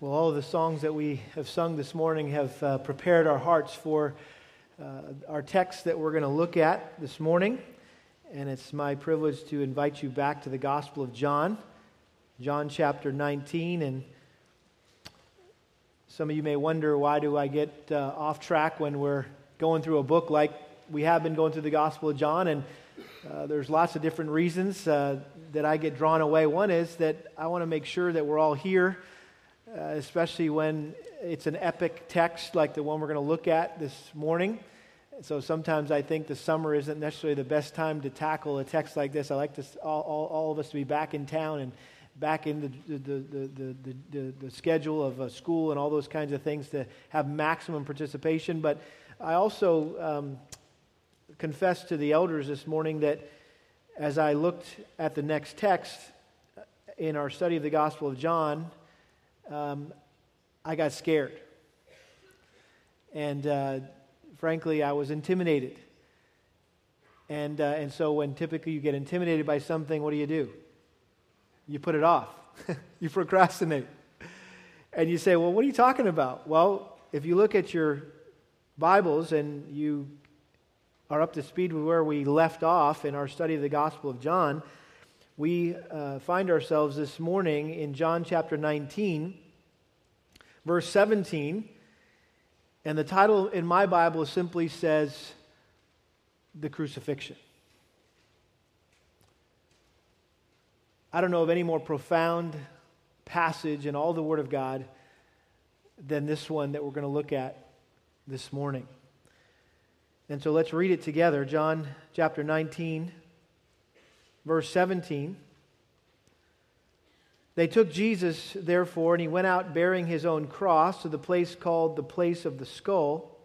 Well, all of the songs that we have sung this morning have uh, prepared our hearts for uh, our text that we're going to look at this morning. And it's my privilege to invite you back to the Gospel of John, John chapter 19. And some of you may wonder why do I get uh, off track when we're going through a book like we have been going through the Gospel of John. And uh, there's lots of different reasons uh, that I get drawn away. One is that I want to make sure that we're all here uh, especially when it's an epic text like the one we're going to look at this morning. So sometimes I think the summer isn't necessarily the best time to tackle a text like this. I like to, all, all, all of us to be back in town and back in the, the, the, the, the, the schedule of a school and all those kinds of things to have maximum participation. But I also um, confessed to the elders this morning that as I looked at the next text in our study of the Gospel of John, um, I got scared. And uh, frankly, I was intimidated. And, uh, and so, when typically you get intimidated by something, what do you do? You put it off, you procrastinate. And you say, Well, what are you talking about? Well, if you look at your Bibles and you are up to speed with where we left off in our study of the Gospel of John, we uh, find ourselves this morning in John chapter 19, verse 17. And the title in my Bible simply says, The Crucifixion. I don't know of any more profound passage in all the Word of God than this one that we're going to look at this morning. And so let's read it together. John chapter 19 verse 17. They took Jesus, therefore, and he went out bearing his own cross to the place called the place of the skull,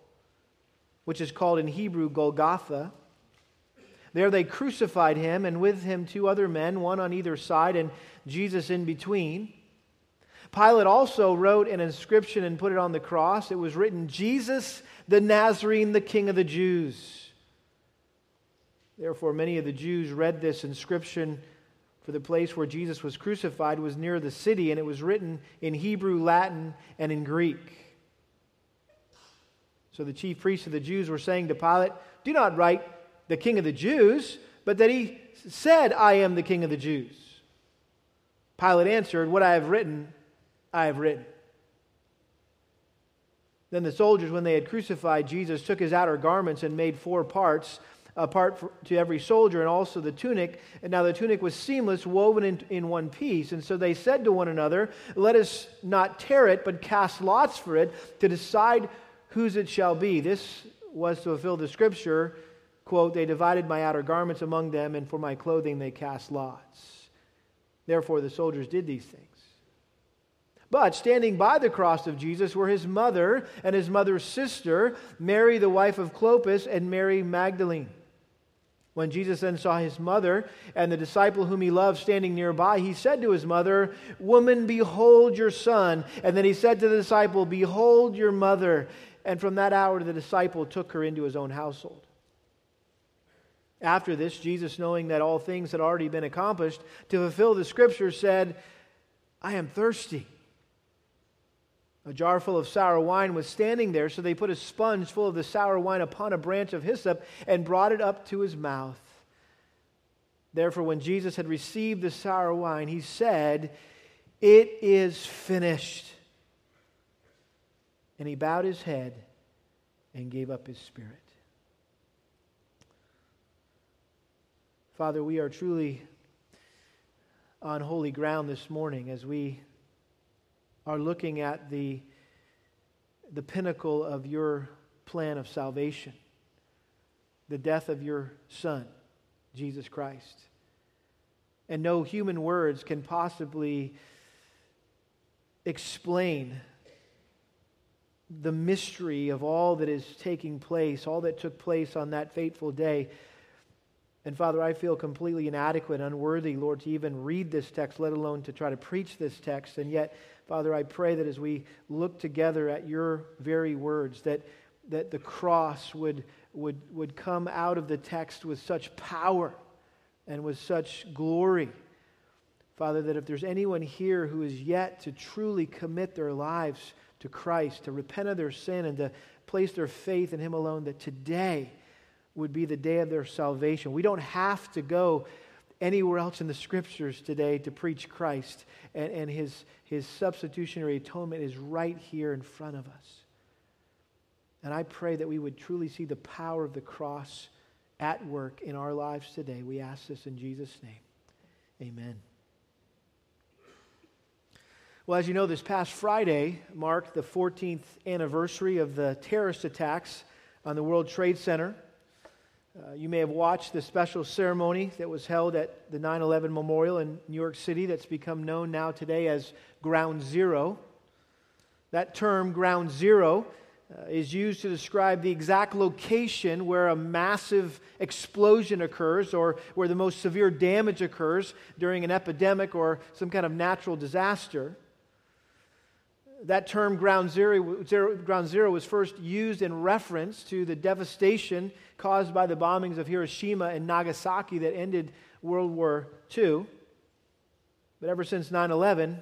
which is called in Hebrew Golgotha. There they crucified him, and with him two other men, one on either side, and Jesus in between. Pilate also wrote an inscription and put it on the cross. It was written, Jesus the Nazarene, the King of the Jews. Therefore, many of the Jews read this inscription, for the place where Jesus was crucified was near the city, and it was written in Hebrew, Latin, and in Greek. So the chief priests of the Jews were saying to Pilate, Do not write the king of the Jews, but that he said, I am the king of the Jews. Pilate answered, What I have written, I have written. Then the soldiers, when they had crucified Jesus, took his outer garments and made four parts a part for, to every soldier, and also the tunic. And now the tunic was seamless, woven in, in one piece. And so they said to one another, Let us not tear it, but cast lots for it to decide whose it shall be. This was to fulfill the scripture quote, They divided my outer garments among them, and for my clothing they cast lots. Therefore the soldiers did these things. But standing by the cross of Jesus were his mother and his mother's sister, Mary, the wife of Clopas, and Mary Magdalene. When Jesus then saw his mother and the disciple whom he loved standing nearby, he said to his mother, Woman, behold your son. And then he said to the disciple, Behold your mother. And from that hour the disciple took her into his own household. After this, Jesus, knowing that all things had already been accomplished, to fulfill the scripture, said, I am thirsty. A jar full of sour wine was standing there, so they put a sponge full of the sour wine upon a branch of hyssop and brought it up to his mouth. Therefore, when Jesus had received the sour wine, he said, It is finished. And he bowed his head and gave up his spirit. Father, we are truly on holy ground this morning as we are looking at the, the pinnacle of your plan of salvation the death of your Son, Jesus Christ. And no human words can possibly explain the mystery of all that is taking place, all that took place on that fateful day. And Father, I feel completely inadequate, unworthy, Lord, to even read this text, let alone to try to preach this text. And yet, Father, I pray that as we look together at your very words, that, that the cross would, would, would come out of the text with such power and with such glory. Father, that if there's anyone here who is yet to truly commit their lives to Christ, to repent of their sin, and to place their faith in Him alone, that today would be the day of their salvation. We don't have to go anywhere else in the scriptures today to preach Christ, and, and his, his substitutionary atonement is right here in front of us. And I pray that we would truly see the power of the cross at work in our lives today. We ask this in Jesus' name. Amen. Well, as you know, this past Friday marked the 14th anniversary of the terrorist attacks on the World Trade Center. Uh, you may have watched the special ceremony that was held at the 9 11 Memorial in New York City that's become known now today as Ground Zero. That term, Ground Zero, uh, is used to describe the exact location where a massive explosion occurs or where the most severe damage occurs during an epidemic or some kind of natural disaster. That term ground zero, zero, ground zero was first used in reference to the devastation caused by the bombings of Hiroshima and Nagasaki that ended World War II. But ever since 9 11,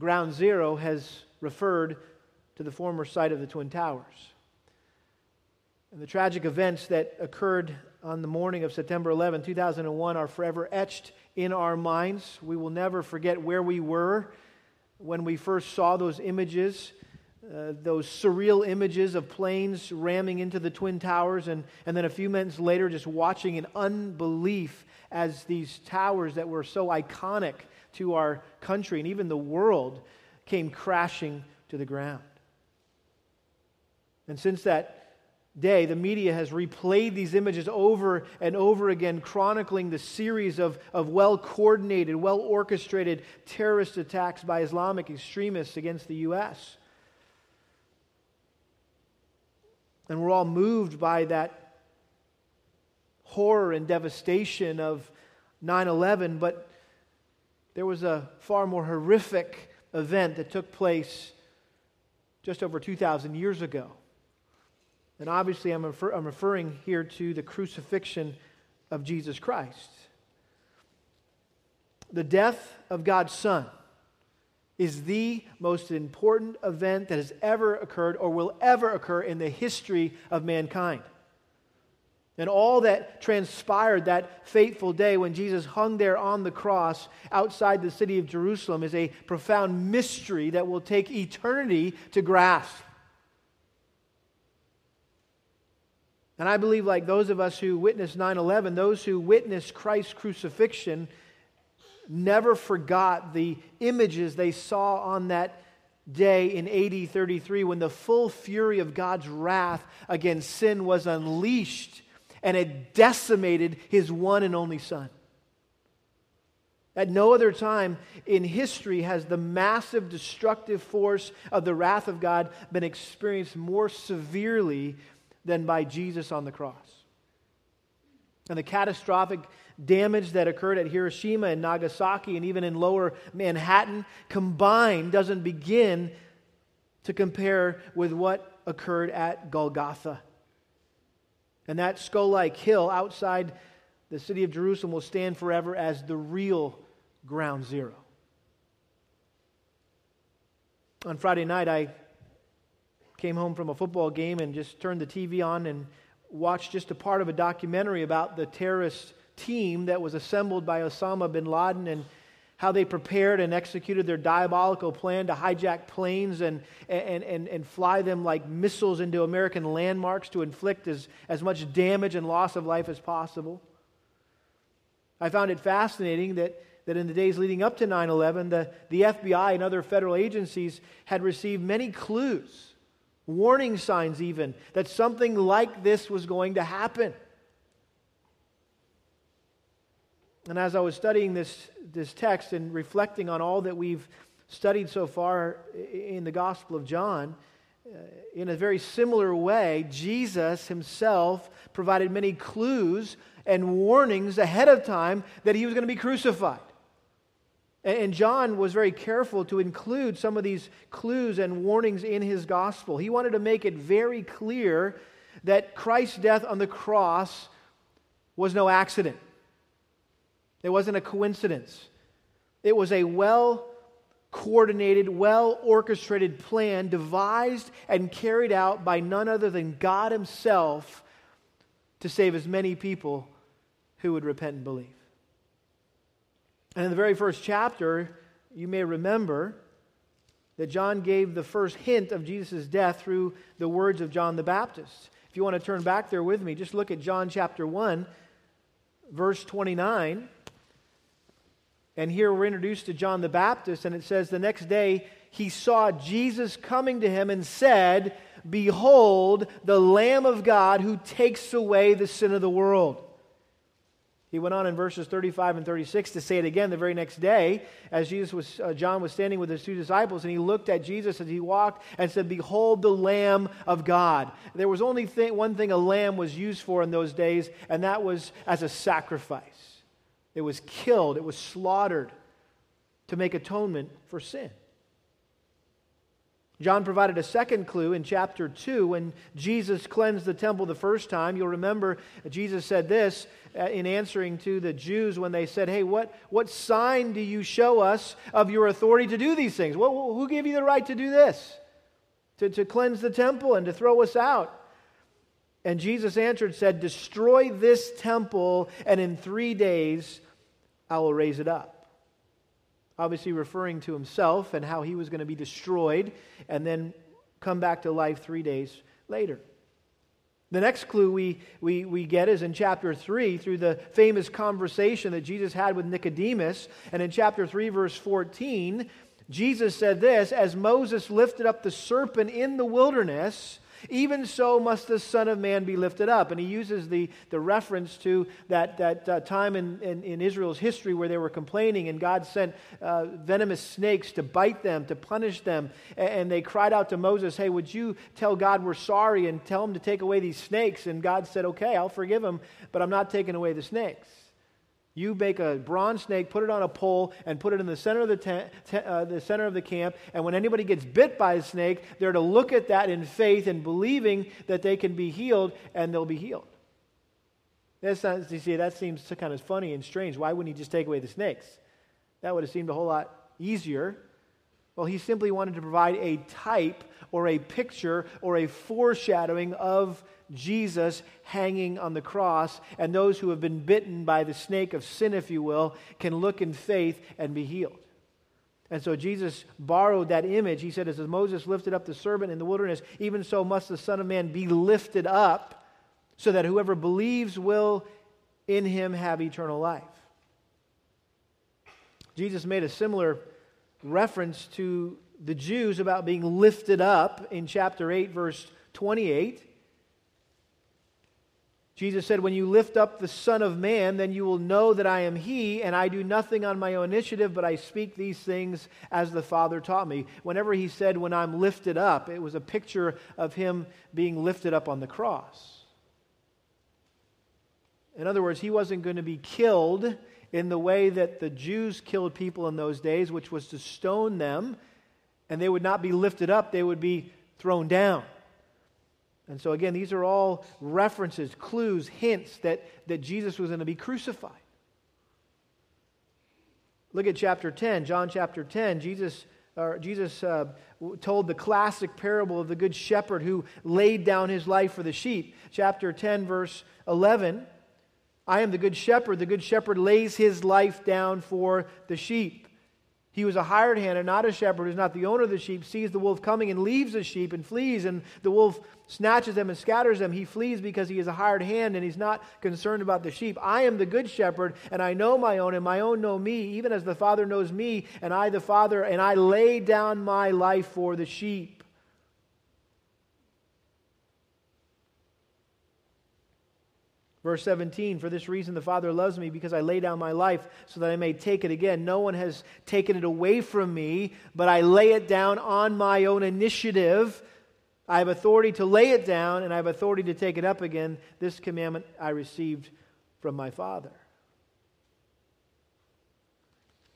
ground zero has referred to the former site of the Twin Towers. And the tragic events that occurred on the morning of September 11, 2001, are forever etched in our minds. We will never forget where we were when we first saw those images, uh, those surreal images of planes ramming into the Twin Towers, and, and then a few minutes later, just watching in unbelief as these towers that were so iconic to our country and even the world came crashing to the ground. And since that day, the media has replayed these images over and over again, chronicling the series of, of well coordinated, well orchestrated terrorist attacks by Islamic extremists against the U.S. And we're all moved by that horror and devastation of 9 11, but there was a far more horrific event that took place just over 2,000 years ago. And obviously, I'm, refer- I'm referring here to the crucifixion of Jesus Christ. The death of God's Son is the most important event that has ever occurred or will ever occur in the history of mankind. And all that transpired that fateful day when Jesus hung there on the cross outside the city of Jerusalem is a profound mystery that will take eternity to grasp. And I believe, like those of us who witnessed 9 11, those who witnessed Christ's crucifixion never forgot the images they saw on that day in AD 33 when the full fury of God's wrath against sin was unleashed and it decimated his one and only Son. At no other time in history has the massive destructive force of the wrath of God been experienced more severely than by Jesus on the cross. And the catastrophic damage that occurred at Hiroshima and Nagasaki and even in lower Manhattan combined doesn't begin to compare with what occurred at Golgotha. And that skull like hill outside the city of Jerusalem will stand forever as the real ground zero. On Friday night, I came home from a football game and just turned the TV on and watched just a part of a documentary about the terrorist team that was assembled by Osama bin Laden and how they prepared and executed their diabolical plan to hijack planes and, and, and, and fly them like missiles into American landmarks to inflict as, as much damage and loss of life as possible. I found it fascinating that, that in the days leading up to 9 11, the, the FBI and other federal agencies had received many clues warning signs, even, that something like this was going to happen. And as I was studying this, this text and reflecting on all that we've studied so far in the Gospel of John, uh, in a very similar way, Jesus himself provided many clues and warnings ahead of time that he was going to be crucified. And John was very careful to include some of these clues and warnings in his gospel. He wanted to make it very clear that Christ's death on the cross was no accident, it wasn't a coincidence. It was a well coordinated, well orchestrated plan devised and carried out by none other than God Himself to save as many people who would repent and believe. And in the very first chapter, you may remember that John gave the first hint of Jesus' death through the words of John the Baptist. If you want to turn back there with me, just look at John chapter 1, verse 29. And here we're introduced to John the Baptist, and it says, The next day he saw Jesus coming to him and said, Behold, the Lamb of God who takes away the sin of the world. He went on in verses 35 and 36 to say it again the very next day as Jesus was, uh, John was standing with his two disciples and he looked at Jesus as he walked and said, Behold the Lamb of God. There was only one thing a lamb was used for in those days, and that was as a sacrifice. It was killed, it was slaughtered to make atonement for sin. John provided a second clue in chapter 2 when Jesus cleansed the temple the first time. You'll remember Jesus said this uh, in answering to the Jews when they said, Hey, what, what sign do you show us of your authority to do these things? Who gave you the right to do this? To, to cleanse the temple and to throw us out? And Jesus answered, said, Destroy this temple, and in three days I will raise it up obviously referring to himself and how he was going to be destroyed and then come back to life three days later. The next clue we, we, we get is in chapter 3 through the famous conversation that Jesus had with Nicodemus. And in chapter 3, verse 14, Jesus said this As Moses lifted up the serpent in the wilderness, even so must the Son of Man be lifted up. And he uses the, the reference to that, that uh, time in, in, in, Israel's history where they were complaining, and God sent uh, venomous snakes to bite them, to punish them. And, and they cried out to Moses, Hey, would you tell God we're sorry and tell him to take away these snakes? And God said, Okay, I'll forgive him, but I'm not taking away the snakes. You make a bronze snake, put it on a pole, and put it in the center of the, tent, uh, the center of the camp. And when anybody gets bit by a snake, they're to look at that in faith and believing that they can be healed, and they'll be healed. That's not, you see, that seems kind of funny and strange. Why wouldn't he just take away the snakes? That would have seemed a whole lot easier. Well, he simply wanted to provide a type or a picture or a foreshadowing of Jesus hanging on the cross, and those who have been bitten by the snake of sin, if you will, can look in faith and be healed. And so Jesus borrowed that image. He said, As Moses lifted up the serpent in the wilderness, even so must the Son of Man be lifted up, so that whoever believes will in him have eternal life. Jesus made a similar reference to the Jews about being lifted up in chapter 8, verse 28. Jesus said, When you lift up the Son of Man, then you will know that I am He, and I do nothing on my own initiative, but I speak these things as the Father taught me. Whenever he said, When I'm lifted up, it was a picture of Him being lifted up on the cross. In other words, He wasn't going to be killed in the way that the Jews killed people in those days, which was to stone them, and they would not be lifted up, they would be thrown down. And so, again, these are all references, clues, hints that, that Jesus was going to be crucified. Look at chapter 10, John chapter 10. Jesus, uh, Jesus uh, told the classic parable of the Good Shepherd who laid down his life for the sheep. Chapter 10, verse 11 I am the Good Shepherd. The Good Shepherd lays his life down for the sheep. He was a hired hand and not a shepherd who's not the owner of the sheep, sees the wolf coming and leaves the sheep and flees, and the wolf snatches them and scatters them. He flees because he is a hired hand and he's not concerned about the sheep. I am the good shepherd, and I know my own, and my own know me, even as the Father knows me, and I the Father, and I lay down my life for the sheep. Verse 17, for this reason the Father loves me because I lay down my life so that I may take it again. No one has taken it away from me, but I lay it down on my own initiative. I have authority to lay it down and I have authority to take it up again. This commandment I received from my Father.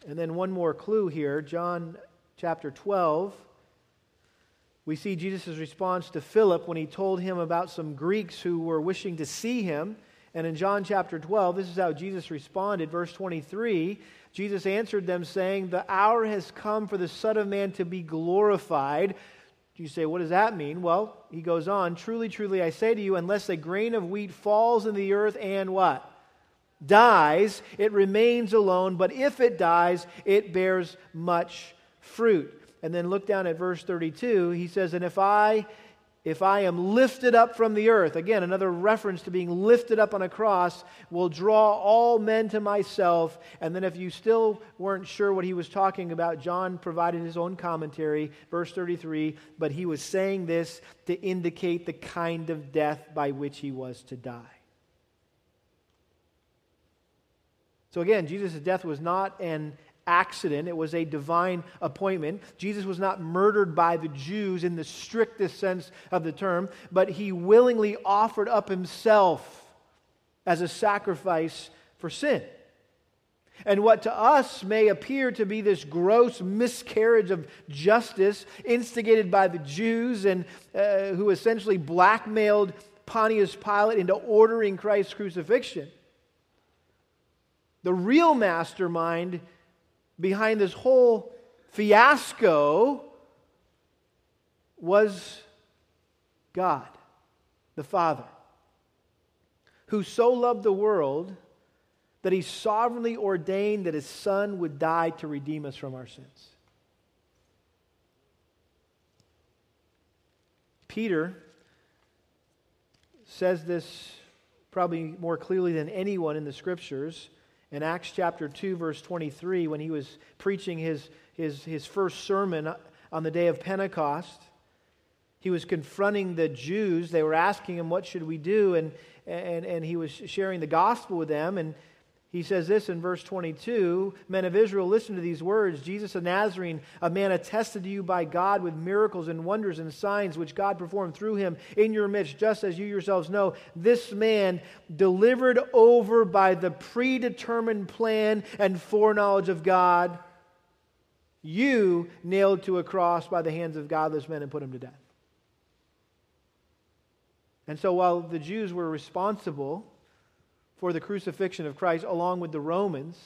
And then one more clue here John chapter 12. We see Jesus' response to Philip when he told him about some Greeks who were wishing to see him. And in John chapter 12, this is how Jesus responded. Verse 23 Jesus answered them, saying, The hour has come for the Son of Man to be glorified. You say, What does that mean? Well, he goes on, Truly, truly, I say to you, unless a grain of wheat falls in the earth and what? Dies, it remains alone, but if it dies, it bears much fruit. And then look down at verse 32. He says, And if I if I am lifted up from the earth, again, another reference to being lifted up on a cross, will draw all men to myself. And then, if you still weren't sure what he was talking about, John provided his own commentary, verse 33. But he was saying this to indicate the kind of death by which he was to die. So, again, Jesus' death was not an accident, it was a divine appointment. Jesus was not murdered by the Jews in the strictest sense of the term, but he willingly offered up himself as a sacrifice for sin. And what to us may appear to be this gross miscarriage of justice instigated by the Jews and uh, who essentially blackmailed Pontius Pilate into ordering Christ's crucifixion. The real mastermind behind this whole fiasco was God, the Father, who so loved the world that he sovereignly ordained that his Son would die to redeem us from our sins. Peter says this probably more clearly than anyone in the scriptures in Acts chapter 2, verse 23, when he was preaching his, his, his first sermon on the day of Pentecost, he was confronting the Jews. They were asking him, What should we do? And, and, and he was sharing the gospel with them. And he says this in verse 22 Men of Israel, listen to these words Jesus of Nazarene, a man attested to you by God with miracles and wonders and signs which God performed through him in your midst, just as you yourselves know. This man, delivered over by the predetermined plan and foreknowledge of God, you nailed to a cross by the hands of godless men and put him to death. And so while the Jews were responsible, for the crucifixion of Christ, along with the Romans,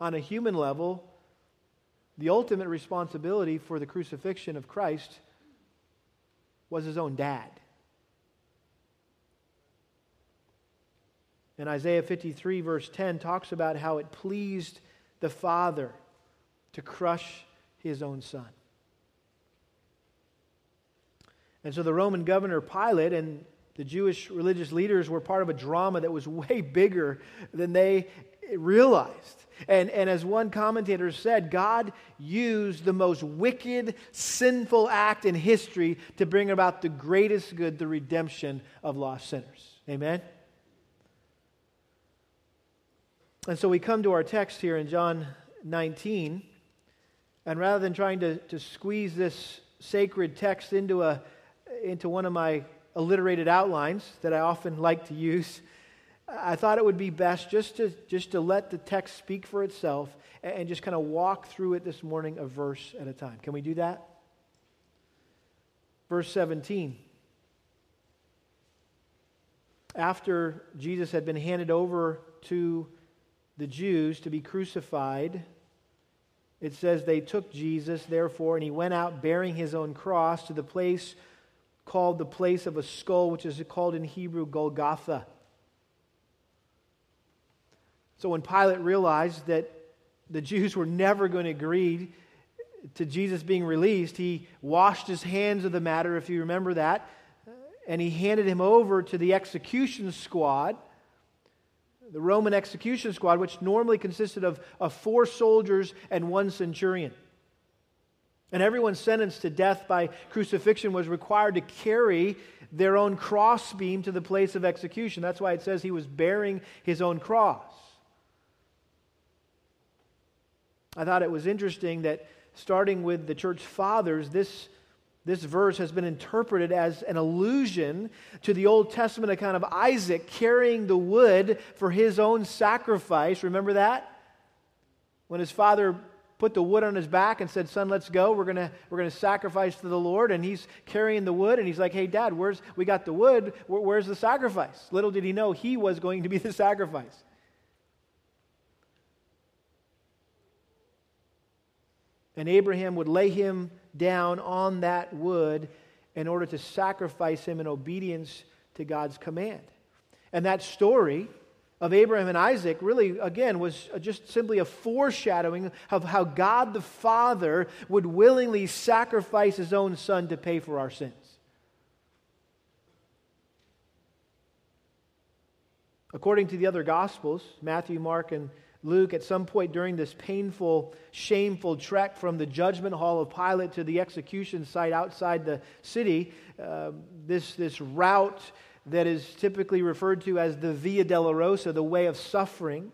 on a human level, the ultimate responsibility for the crucifixion of Christ was his own dad. And Isaiah 53, verse 10, talks about how it pleased the Father to crush his own son. And so the Roman governor Pilate and the Jewish religious leaders were part of a drama that was way bigger than they realized. And, and as one commentator said, God used the most wicked, sinful act in history to bring about the greatest good, the redemption of lost sinners. Amen? And so we come to our text here in John 19. And rather than trying to, to squeeze this sacred text into, a, into one of my alliterated outlines that I often like to use, I thought it would be best just to, just to let the text speak for itself and just kind of walk through it this morning a verse at a time. Can we do that? Verse 17. After Jesus had been handed over to the Jews to be crucified, it says they took Jesus, therefore, and he went out bearing his own cross to the place called the place of a skull, which is called in Hebrew Golgotha. So when Pilate realized that the Jews were never going to agree to Jesus being released, he washed his hands of the matter, if you remember that, and he handed him over to the execution squad, the Roman execution squad, which normally consisted of, of four soldiers and one centurion. And everyone sentenced to death by crucifixion was required to carry their own crossbeam to the place of execution. That's why it says he was bearing his own cross. I thought it was interesting that starting with the church fathers, this, this verse has been interpreted as an allusion to the Old Testament account of Isaac carrying the wood for his own sacrifice. Remember that? When his father put the wood on his back and said, Son, let's go. We're going we're gonna sacrifice to the Lord. And he's carrying the wood, and he's like, Hey, Dad, where's, we got the wood. Where, where's the sacrifice? Little did he know he was going to be the sacrifice. And Abraham would lay him down on that wood in order to sacrifice him in obedience to God's command. And that story of Abraham and Isaac really, again, was just simply a foreshadowing of how God the Father would willingly sacrifice his own son to pay for our sins. According to the other Gospels, Matthew, Mark, and Luke, at some point during this painful, shameful trek from the judgment hall of Pilate to the execution site outside the city, uh, this, this route that is typically referred to as the Via Dolorosa, the way of suffering.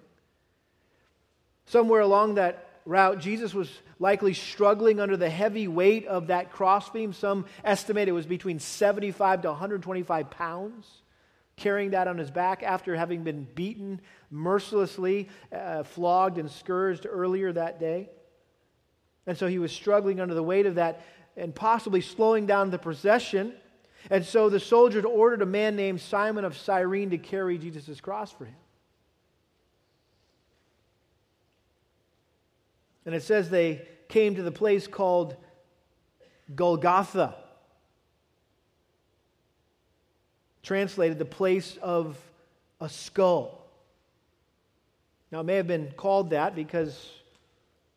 Somewhere along that route, Jesus was likely struggling under the heavy weight of that crossbeam. Some estimate it was between 75 to 125 pounds, carrying that on his back after having been beaten mercilessly, uh, flogged, and scourged earlier that day. And so he was struggling under the weight of that and possibly slowing down the procession. And so the soldiers ordered a man named Simon of Cyrene to carry Jesus' cross for him. And it says they came to the place called Golgotha. Translated, the place of a skull. Now, it may have been called that because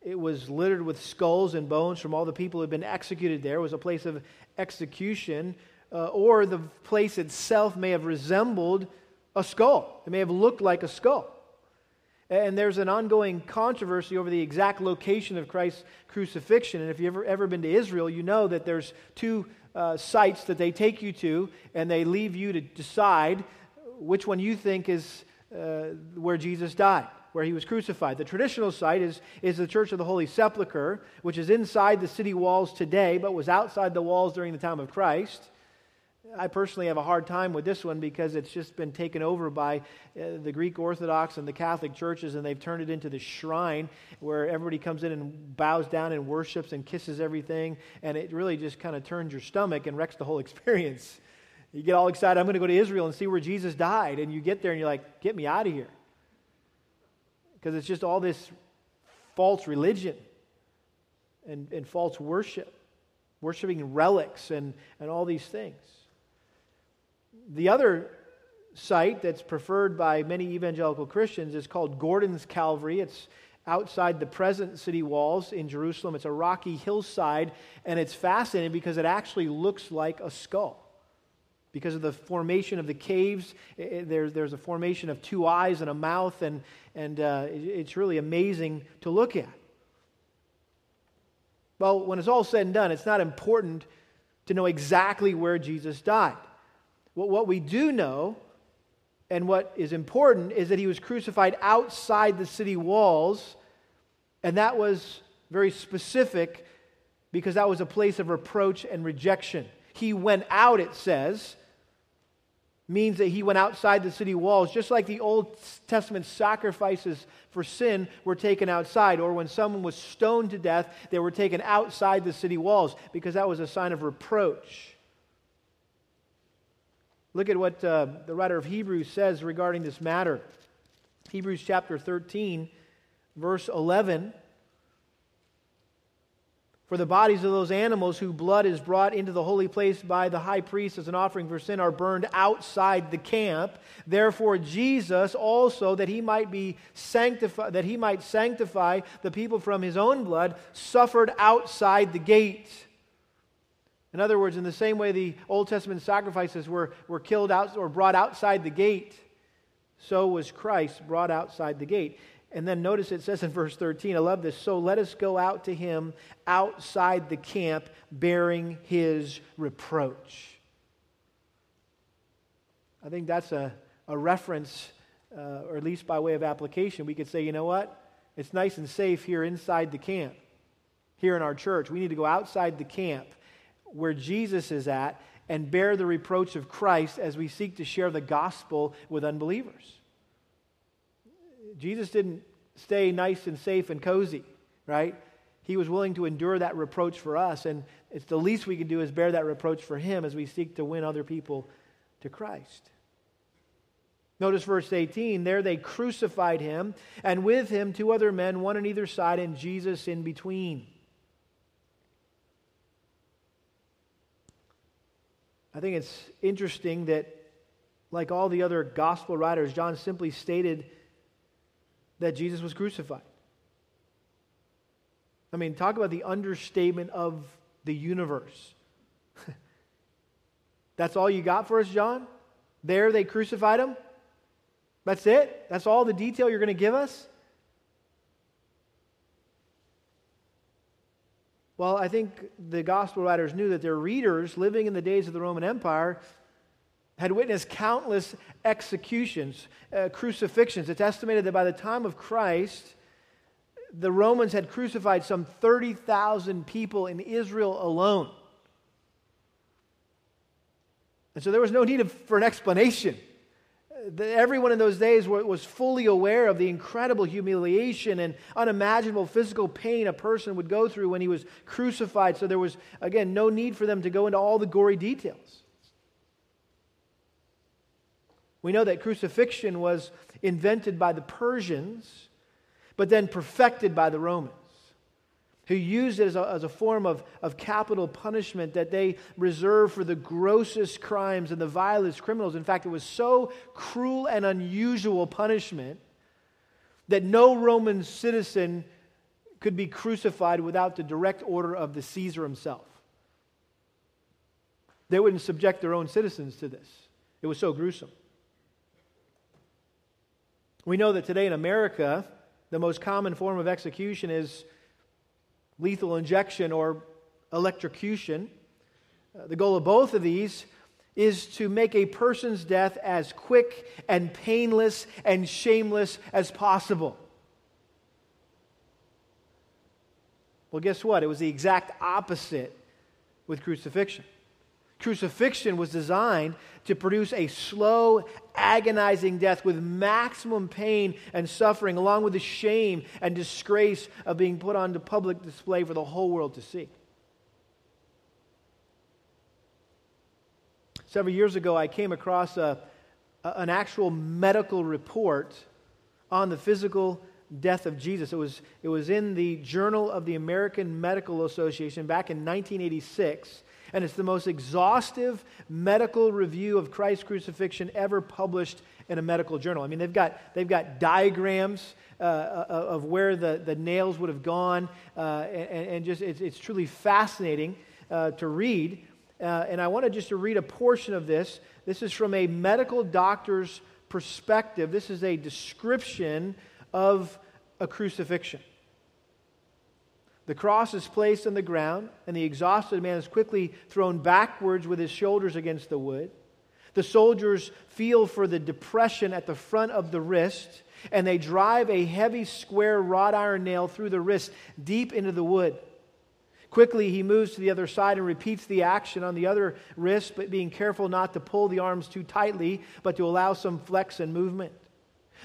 it was littered with skulls and bones from all the people who had been executed there. It was a place of execution uh, or the place itself may have resembled a skull. It may have looked like a skull. And there's an ongoing controversy over the exact location of Christ's crucifixion. And if you've ever, ever been to Israel, you know that there's two uh, sites that they take you to, and they leave you to decide which one you think is uh, where Jesus died, where he was crucified. The traditional site is, is the Church of the Holy Sepulchre, which is inside the city walls today, but was outside the walls during the time of Christ. I personally have a hard time with this one because it's just been taken over by uh, the Greek Orthodox and the Catholic churches, and they've turned it into the shrine where everybody comes in and bows down and worships and kisses everything, and it really just kind of turns your stomach and wrecks the whole experience. You get all excited, I'm going to go to Israel and see where Jesus died, and you get there and you're like, get me out of here. Because it's just all this false religion and, and false worship, worshiping relics and, and all these things. The other site that's preferred by many evangelical Christians is called Gordon's Calvary. It's outside the present city walls in Jerusalem. It's a rocky hillside, and it's fascinating because it actually looks like a skull. Because of the formation of the caves, it, there's, there's a formation of two eyes and a mouth, and, and uh, it, it's really amazing to look at. Well, when it's all said and done, it's not important to know exactly where Jesus died. What, what we do know, and what is important, is that he was crucified outside the city walls, and that was very specific because that was a place of reproach and rejection. He went out, it says, means that he went outside the city walls, just like the Old Testament sacrifices for sin were taken outside, or when someone was stoned to death, they were taken outside the city walls because that was a sign of reproach. Look at what uh, the writer of Hebrews says regarding this matter. Hebrews chapter 13, verse 11. For the bodies of those animals whose blood is brought into the holy place by the high priest as an offering for sin are burned outside the camp. Therefore, Jesus also, that he might be sanctified, that he might sanctify the people from his own blood, suffered outside the gate. In other words, in the same way the Old Testament sacrifices were, were killed out or brought outside the gate, so was Christ brought outside the gate. And then notice it says in verse 13, I love this. So let us go out to him outside the camp bearing his reproach. I think that's a, a reference, uh, or at least by way of application. We could say, you know what? It's nice and safe here inside the camp, here in our church. We need to go outside the camp where Jesus is at and bear the reproach of Christ as we seek to share the gospel with unbelievers. Jesus didn't stay nice and safe and cozy, right? he was willing to endure that reproach for us, and it's the least we can do is bear that reproach for him as we seek to win other people to Christ. Notice verse 18. There they crucified him, and with him two other men, one on either side, and Jesus in between. I think it's interesting that, like all the other gospel writers, John simply stated that Jesus was crucified. I mean, talk about the understatement of the universe. That's all you got for us, John? There they crucified him? That's it? That's all the detail you're going to give us? Well, I think the gospel writers knew that their readers living in the days of the Roman Empire had witnessed countless executions, uh, crucifixions. It's estimated that by the time of Christ, the Romans had crucified some 30,000 people in Israel alone. And so there was no need for an explanation. Everyone in those days was fully aware of the incredible humiliation and unimaginable physical pain a person would go through when he was crucified. So there was, again, no need for them to go into all the gory details. We know that crucifixion was invented by the Persians but then perfected by the Romans, who used it as a, as a form of, of capital punishment that they reserved for the grossest crimes and the vilest criminals. In fact, it was so cruel and unusual punishment that no Roman citizen could be crucified without the direct order of the Caesar himself. They wouldn't subject their own citizens to this. It was so gruesome. We know that today in America, the most common form of execution is lethal injection or electrocution. Uh, the goal of both of these is to make a person's death as quick and painless and shameless as possible. Well, guess what? It was the exact opposite with crucifixion. Crucifixion was designed to produce a slow, agonizing death with maximum pain and suffering, along with the shame and disgrace of being put on public display for the whole world to see. Several years ago, I came across a, an actual medical report on the physical death of Jesus. It was, it was in the Journal of the American Medical Association back in 1986. And it's the most exhaustive medical review of Christ's crucifixion ever published in a medical journal. I mean, they've got, they've got diagrams uh, uh of where the, the nails would have gone, uh, and, and, just it's, it's truly fascinating uh, to read. Uh, and I wanted just to read a portion of this. This is from a medical doctor's perspective. This is a description of a crucifixion. The cross is placed on the ground, and the exhausted man is quickly thrown backwards with his shoulders against the wood. The soldiers feel for the depression at the front of the wrist, and they drive a heavy square wrought iron nail through the wrist deep into the wood. Quickly, he moves to the other side and repeats the action on the other wrist, but being careful not to pull the arms too tightly, but to allow some flex and movement.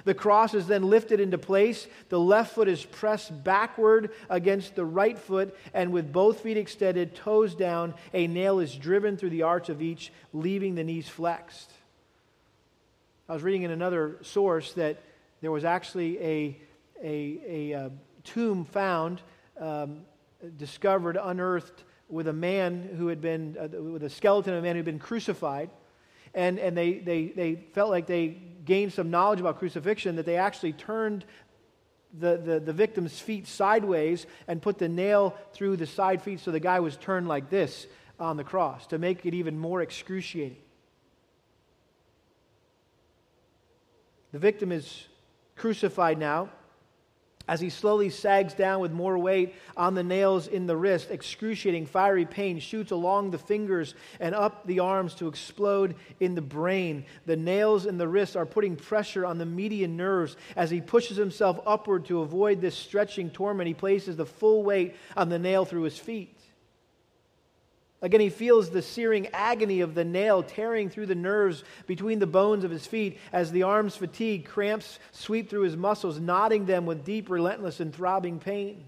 The cross is then lifted into place. The left foot is pressed backward against the right foot, and with both feet extended, toes down, a nail is driven through the arch of each, leaving the knees flexed. I was reading in another source that there was actually a, a, a, a uh, tomb found, um, discovered, unearthed, with a man who had been, uh, with a skeleton of a man who had been crucified and, and they, they, they felt like they gained some knowledge about crucifixion that they actually turned the, the, the victim's feet sideways and put the nail through the side feet so the guy was turned like this on the cross to make it even more excruciating. The victim is crucified now as he slowly sags down with more weight on the nails in the wrist, excruciating fiery pain shoots along the fingers and up the arms to explode in the brain. The nails in the wrist are putting pressure on the median nerves. As he pushes himself upward to avoid this stretching torment, he places the full weight on the nail through his feet. Again, he feels the searing agony of the nail tearing through the nerves between the bones of his feet as the arms fatigue, cramps sweep through his muscles, knotting them with deep, relentless, and throbbing pain.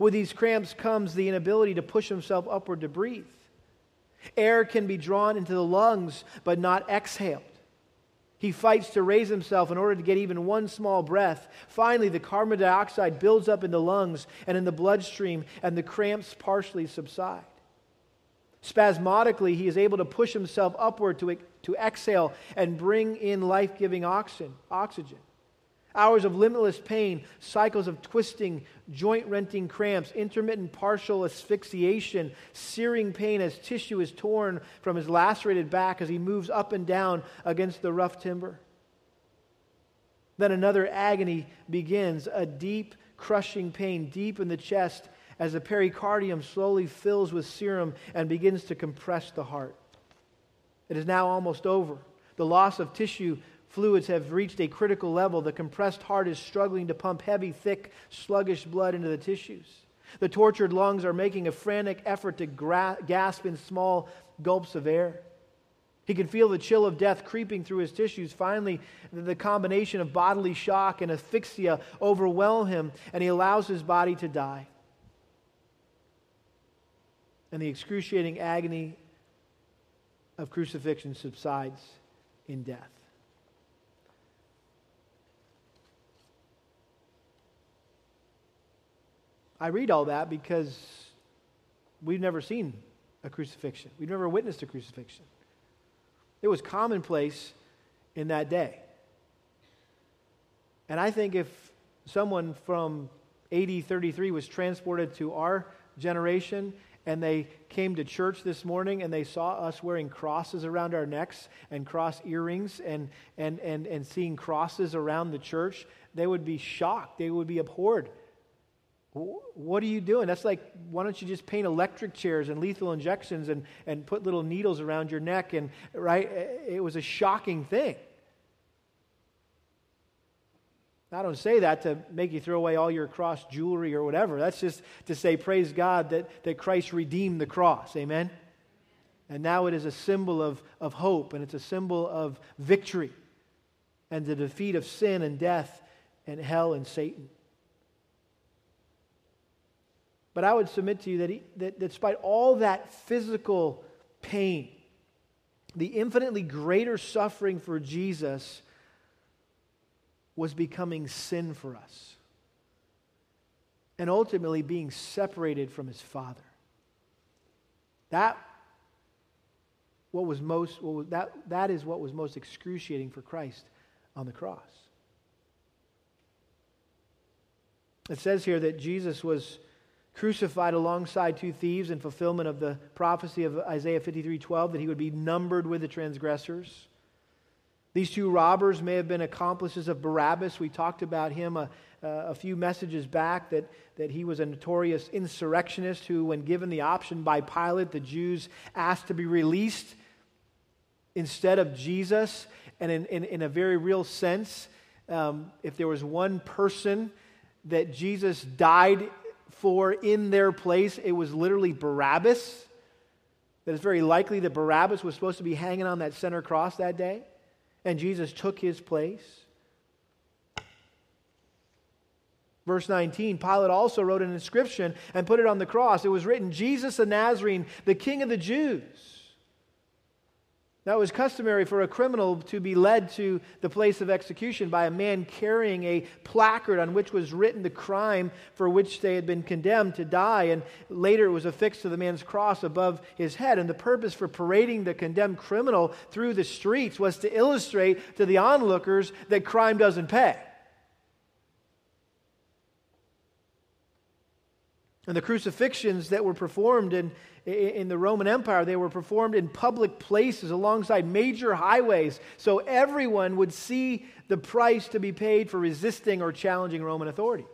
With these cramps comes the inability to push himself upward to breathe. Air can be drawn into the lungs, but not exhaled. He fights to raise himself in order to get even one small breath. Finally, the carbon dioxide builds up in the lungs and in the bloodstream, and the cramps partially subside. Spasmodically, he is able to push himself upward to, to exhale and bring in life giving oxygen. hours of limitless pain, cycles of twisting, joint renting cramps, intermittent partial asphyxiation, searing pain as tissue is torn from his lacerated back as he moves up and down against the rough timber. Then another agony begins, a deep, crushing pain deep in the chest as the pericardium slowly fills with serum and begins to compress the heart. It is now almost over. The loss of tissue fluids have reached a critical level. The compressed heart is struggling to pump heavy, thick, sluggish blood into the tissues. The tortured lungs are making a frantic effort to gra- gasp in small gulps of air. He can feel the chill of death creeping through his tissues. Finally, the combination of bodily shock and asphyxia overwhelm him, and he allows his body to die. And the excruciating agony of crucifixion subsides in death. I read all that because we've never seen a crucifixion. We've never witnessed a crucifixion. It was commonplace in that day. And I think if someone from AD 33 was transported to our generation and they came to church this morning and they saw us wearing crosses around our necks and cross earrings and, and, and, and seeing crosses around the church, they would be shocked. They would be abhorred what are you doing? That's like, why don't you just paint electric chairs and lethal injections and, and put little needles around your neck? And, right? It was a shocking thing. I don't say that to make you throw away all your cross jewelry or whatever. That's just to say, praise God that, that Christ redeemed the cross. Amen? And now it is a symbol of, of hope and it's a symbol of victory and the defeat of sin and death and hell and Satan. But I would submit to you that, he, that, that despite all that physical pain, the infinitely greater suffering for Jesus was becoming sin for us and ultimately being separated from his Father. That what was most what was, that, that is what was most excruciating for Christ on the cross. It says here that Jesus was crucified alongside two thieves in fulfillment of the prophecy of Isaiah 53:12 that he would be numbered with the transgressors. These two robbers may have been accomplices of Barabbas. We talked about him a, a few messages back that, that he was a notorious insurrectionist who, when given the option by Pilate, the Jews asked to be released instead of Jesus. And in, in, in a very real sense, um, if there was one person that Jesus died for in their place, it was literally Barabbas. That it's very likely that Barabbas was supposed to be hanging on that center cross that day, and Jesus took his place. Verse 19 Pilate also wrote an inscription and put it on the cross. It was written, Jesus the Nazarene, the King of the Jews. Now, it was customary for a criminal to be led to the place of execution by a man carrying a placard on which was written the crime for which they had been condemned to die. And later it was affixed to the man's cross above his head. And the purpose for parading the condemned criminal through the streets was to illustrate to the onlookers that crime doesn't pay. And the crucifixions that were performed in, in the Roman Empire, they were performed in public places alongside major highways, so everyone would see the price to be paid for resisting or challenging Roman authority.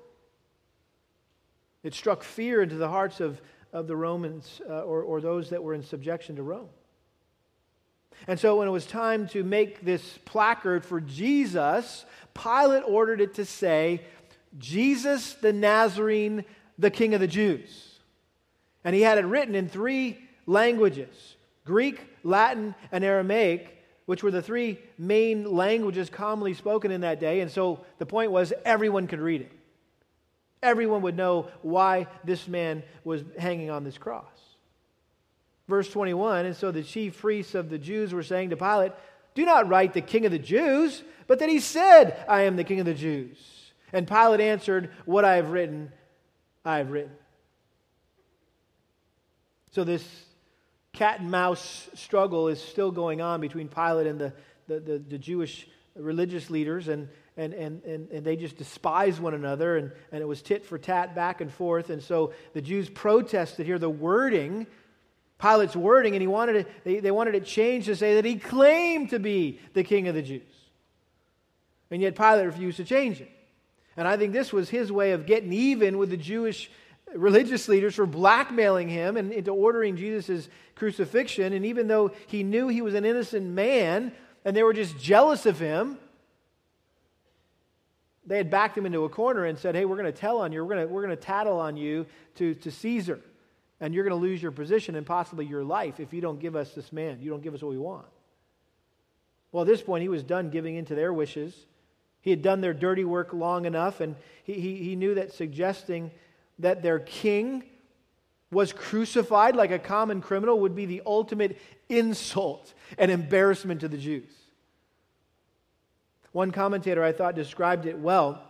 It struck fear into the hearts of, of the Romans uh, or, or those that were in subjection to Rome. And so, when it was time to make this placard for Jesus, Pilate ordered it to say, Jesus the Nazarene the King of the Jews. And he had it written in three languages Greek, Latin, and Aramaic, which were the three main languages commonly spoken in that day. And so the point was everyone could read it. Everyone would know why this man was hanging on this cross. Verse 21 And so the chief priests of the Jews were saying to Pilate, Do not write the king of the Jews, but that he said, I am the king of the Jews. And Pilate answered, What I have written, I have written. So this cat and mouse struggle is still going on between Pilate and the, the, the, the Jewish religious leaders, and, and, and, and, and they just despise one another, and, and it was tit for tat back and forth. And so the Jews protested here the wording, Pilate's wording, and he wanted it, they, they wanted it changed to say that he claimed to be the king of the Jews. And yet Pilate refused to change it. And I think this was his way of getting even with the Jewish religious leaders for blackmailing him and into ordering Jesus' crucifixion. And even though he knew he was an innocent man and they were just jealous of him, they had backed him into a corner and said, Hey, we're going to tell on you, we're going to, we're to tattle on you to, to Caesar, and you're going to lose your position and possibly your life if you don't give us this man. You don't give us what we want. Well, at this point, he was done giving in to their wishes. He had done their dirty work long enough, and he, he, he knew that suggesting that their king was crucified like a common criminal would be the ultimate insult and embarrassment to the Jews. One commentator I thought described it well.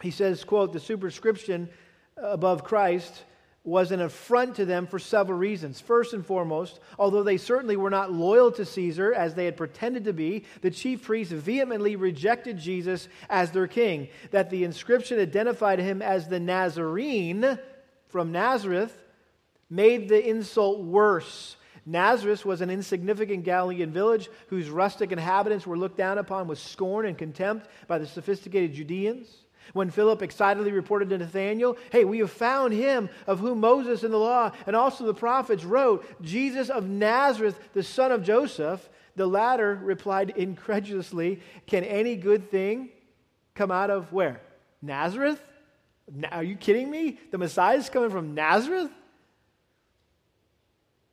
He says, quote, the superscription above Christ was an affront to them for several reasons. First and foremost, although they certainly were not loyal to Caesar as they had pretended to be, the chief priests vehemently rejected Jesus as their king. That the inscription identified him as the Nazarene from Nazareth made the insult worse. Nazareth was an insignificant Galilean village whose rustic inhabitants were looked down upon with scorn and contempt by the sophisticated Judeans. When Philip excitedly reported to Nathanael, Hey, we have found him of whom Moses in the law and also the prophets wrote, Jesus of Nazareth, the son of Joseph, the latter replied incredulously, Can any good thing come out of where? Nazareth? Are you kidding me? The Messiah is coming from Nazareth?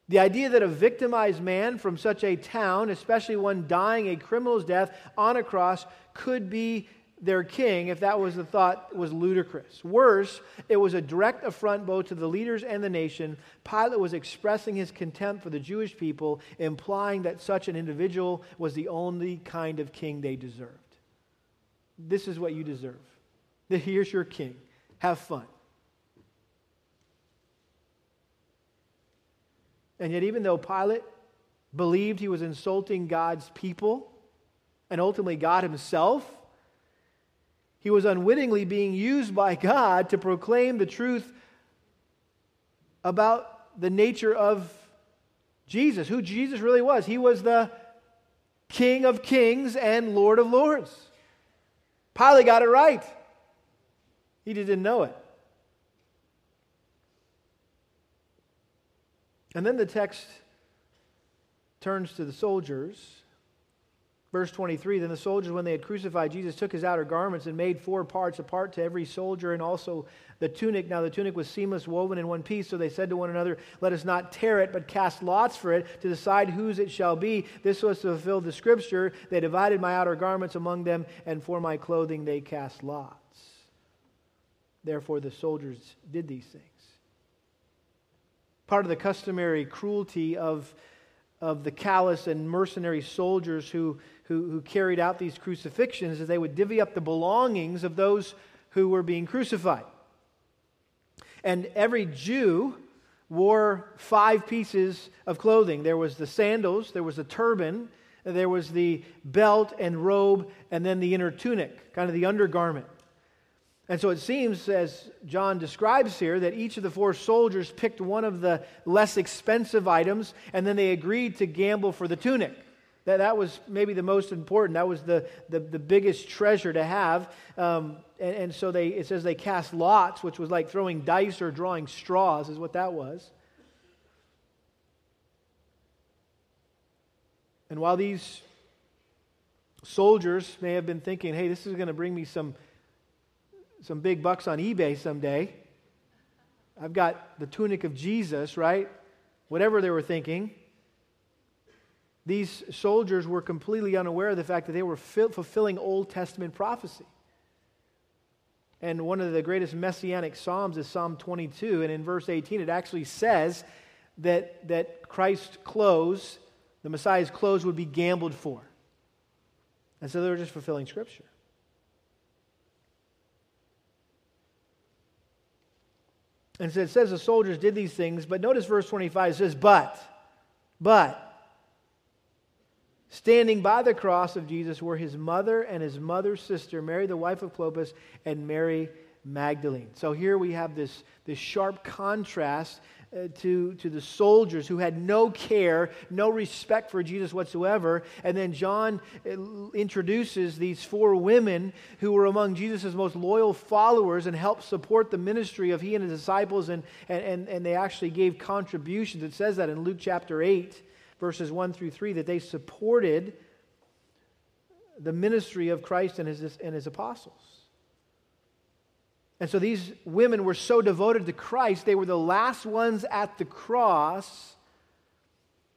The idea that a victimized man from such a town, especially one dying a criminal's death on a cross, could be their king, if that was the thought, was ludicrous. Worse, it was a direct affront both to the leaders and the nation. Pilate was expressing his contempt for the Jewish people, implying that such an individual was the only kind of king they deserved. This is what you deserve. Here's your king. Have fun. And yet, even though Pilate believed he was insulting God's people and ultimately God himself, he was unwittingly being used by God to proclaim the truth about the nature of Jesus, who Jesus really was. He was the King of kings and Lord of lords. Pilate got it right. He didn't know it. And then the text turns to the soldiers Verse 23 Then the soldiers, when they had crucified Jesus, took his outer garments and made four parts, a part to every soldier, and also the tunic. Now the tunic was seamless, woven in one piece. So they said to one another, Let us not tear it, but cast lots for it to decide whose it shall be. This was to fulfill the scripture. They divided my outer garments among them, and for my clothing they cast lots. Therefore the soldiers did these things. Part of the customary cruelty of, of the callous and mercenary soldiers who who, who carried out these crucifixions is they would divvy up the belongings of those who were being crucified. And every Jew wore five pieces of clothing there was the sandals, there was the turban, there was the belt and robe, and then the inner tunic, kind of the undergarment. And so it seems, as John describes here, that each of the four soldiers picked one of the less expensive items, and then they agreed to gamble for the tunic. That, that was maybe the most important. That was the, the, the biggest treasure to have. Um, and, and so they, it says they cast lots, which was like throwing dice or drawing straws, is what that was. And while these soldiers may have been thinking, hey, this is going to bring me some, some big bucks on eBay someday, I've got the tunic of Jesus, right? Whatever they were thinking. These soldiers were completely unaware of the fact that they were fulfilling Old Testament prophecy. And one of the greatest messianic Psalms is Psalm 22. And in verse 18, it actually says that, that Christ's clothes, the Messiah's clothes, would be gambled for. And so they were just fulfilling Scripture. And so it says the soldiers did these things, but notice verse 25 it says, But, but, standing by the cross of Jesus were his mother and his mother's sister, Mary, the wife of Clopas, and Mary Magdalene. So here we have this, this sharp contrast uh, to, to the soldiers who had no care, no respect for Jesus whatsoever. And then John uh, introduces these four women who were among Jesus' most loyal followers and helped support the ministry of he and his disciples, and, and, and they actually gave contributions. It says that in Luke chapter 8, verses 1 through 3, that they supported the ministry of Christ and his, and his apostles. And so these women were so devoted to Christ, they were the last ones at the cross